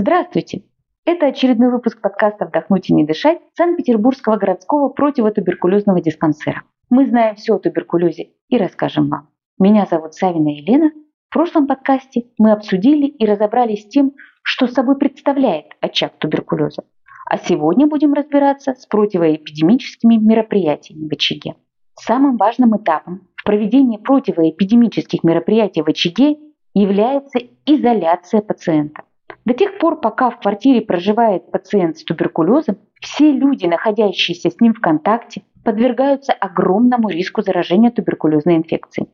Здравствуйте! Это очередной выпуск подкаста «Вдохнуть и не дышать» Санкт-Петербургского городского противотуберкулезного диспансера. Мы знаем все о туберкулезе и расскажем вам. Меня зовут Савина Елена. В прошлом подкасте мы обсудили и разобрались с тем, что собой представляет очаг туберкулеза. А сегодня будем разбираться с противоэпидемическими мероприятиями в очаге. Самым важным этапом в проведении противоэпидемических мероприятий в очаге является изоляция пациента. До тех пор, пока в квартире проживает пациент с туберкулезом, все люди, находящиеся с ним в контакте, подвергаются огромному риску заражения туберкулезной инфекцией.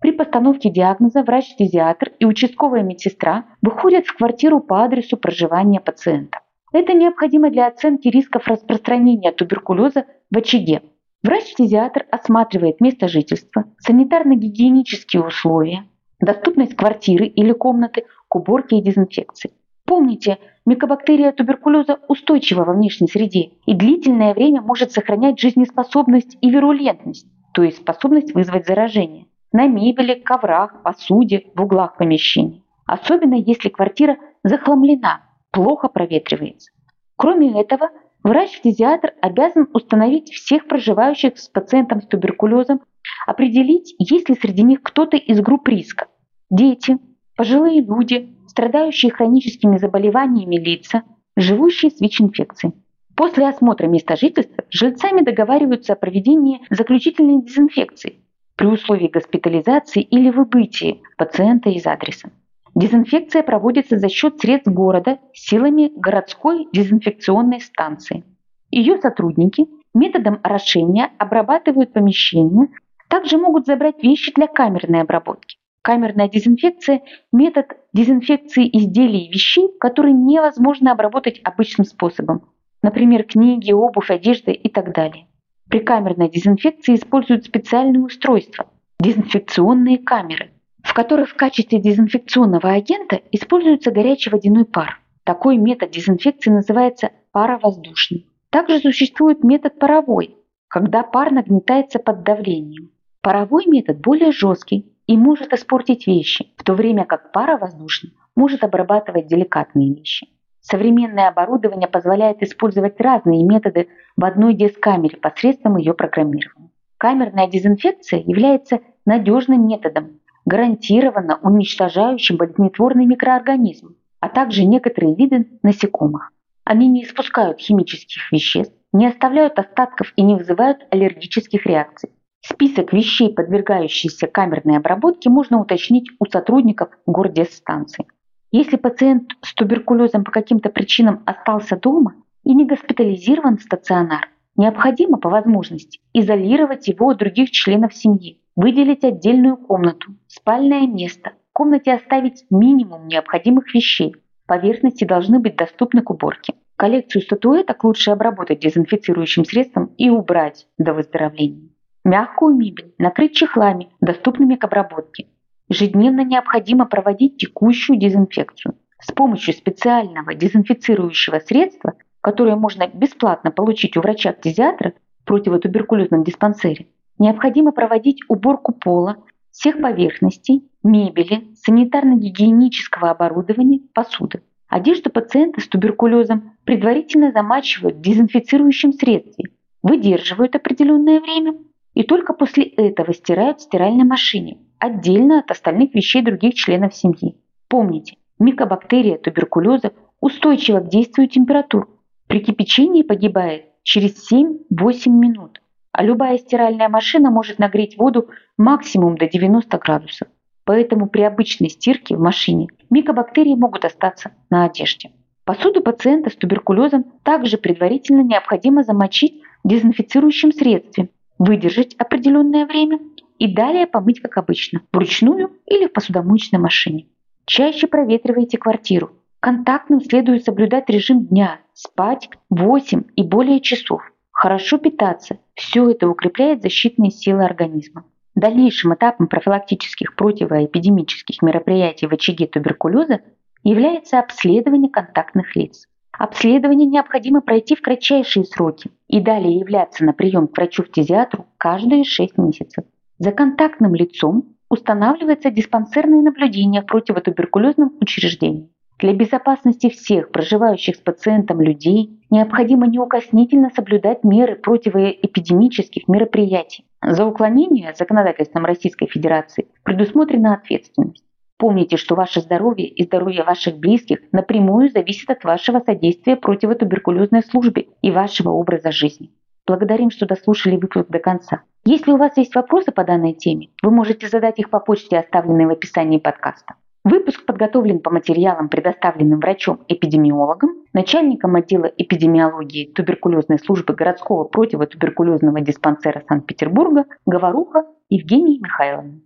При постановке диагноза врач-фтизиатр и участковая медсестра выходят в квартиру по адресу проживания пациента. Это необходимо для оценки рисков распространения туберкулеза в очаге. Врач-фтизиатр осматривает место жительства, санитарно-гигиенические условия, доступность квартиры или комнаты к уборке и дезинфекции. Помните, микобактерия туберкулеза устойчива во внешней среде и длительное время может сохранять жизнеспособность и вирулентность, то есть способность вызвать заражение, на мебели, коврах, посуде, в углах помещений. Особенно если квартира захламлена, плохо проветривается. Кроме этого, врач-фтизиатр обязан установить всех проживающих с пациентом с туберкулезом, определить, есть ли среди них кто-то из групп риска – дети, пожилые люди, страдающие хроническими заболеваниями лица, живущие с ВИЧ-инфекцией. После осмотра места жительства жильцами договариваются о проведении заключительной дезинфекции при условии госпитализации или выбытия пациента из адреса. Дезинфекция проводится за счет средств города силами городской дезинфекционной станции. Ее сотрудники методом орошения обрабатывают помещение, также могут забрать вещи для камерной обработки. Камерная дезинфекция – метод дезинфекции изделий и вещей, которые невозможно обработать обычным способом, например, книги, обувь, одежда и так далее. При камерной дезинфекции используют специальные устройства – дезинфекционные камеры, в которых в качестве дезинфекционного агента используется горячий водяной пар. Такой метод дезинфекции называется паровоздушный. Также существует метод паровой, когда пар нагнетается под давлением. Паровой метод более жесткий и может испортить вещи, в то время как пара воздушный может обрабатывать деликатные вещи. Современное оборудование позволяет использовать разные методы в одной дискамере посредством ее программирования. Камерная дезинфекция является надежным методом, гарантированно уничтожающим болезнетворные микроорганизмы, а также некоторые виды насекомых. Они не испускают химических веществ, не оставляют остатков и не вызывают аллергических реакций. Список вещей, подвергающихся камерной обработке, можно уточнить у сотрудников гордесстанции. Если пациент с туберкулезом по каким-то причинам остался дома и не госпитализирован в стационар, необходимо по возможности изолировать его от других членов семьи, выделить отдельную комнату, спальное место, в комнате оставить минимум необходимых вещей, поверхности должны быть доступны к уборке. Коллекцию статуэток лучше обработать дезинфицирующим средством и убрать до выздоровления. Мягкую мебель накрыть чехлами, доступными к обработке. Ежедневно необходимо проводить текущую дезинфекцию. С помощью специального дезинфицирующего средства, которое можно бесплатно получить у врача-фтизиатра в противотуберкулезном диспансере, необходимо проводить уборку пола, всех поверхностей, мебели, санитарно-гигиенического оборудования, посуды. Одежду пациента с туберкулезом предварительно замачивают в дезинфицирующем средстве, выдерживают определенное время и только после этого стирают в стиральной машине, отдельно от остальных вещей других членов семьи. Помните, микобактерия туберкулеза устойчива к действию температур. При кипячении погибает через 7-8 минут, а любая стиральная машина может нагреть воду максимум до 90 градусов. Поэтому при обычной стирке в машине микобактерии могут остаться на одежде. Посуду пациента с туберкулезом также предварительно необходимо замочить в дезинфицирующем средстве выдержать определенное время и далее помыть, как обычно, вручную или в посудомоечной машине. Чаще проветривайте квартиру. Контактным следует соблюдать режим дня, спать 8 и более часов. Хорошо питаться. Все это укрепляет защитные силы организма. Дальнейшим этапом профилактических противоэпидемических мероприятий в очаге туберкулеза является обследование контактных лиц. Обследование необходимо пройти в кратчайшие сроки и далее являться на прием к врачу-фтизиатру каждые 6 месяцев. За контактным лицом устанавливается диспансерное наблюдение в противотуберкулезном учреждении. Для безопасности всех проживающих с пациентом людей необходимо неукоснительно соблюдать меры противоэпидемических мероприятий. За уклонение законодательством Российской Федерации предусмотрена ответственность. Помните, что ваше здоровье и здоровье ваших близких напрямую зависит от вашего содействия противотуберкулезной службе и вашего образа жизни. Благодарим, что дослушали выпуск до конца. Если у вас есть вопросы по данной теме, вы можете задать их по почте, оставленной в описании подкаста. Выпуск подготовлен по материалам, предоставленным врачом-эпидемиологом, начальником отдела эпидемиологии туберкулезной службы городского противотуберкулезного диспансера Санкт-Петербурга Говоруха Евгенией Михайловной.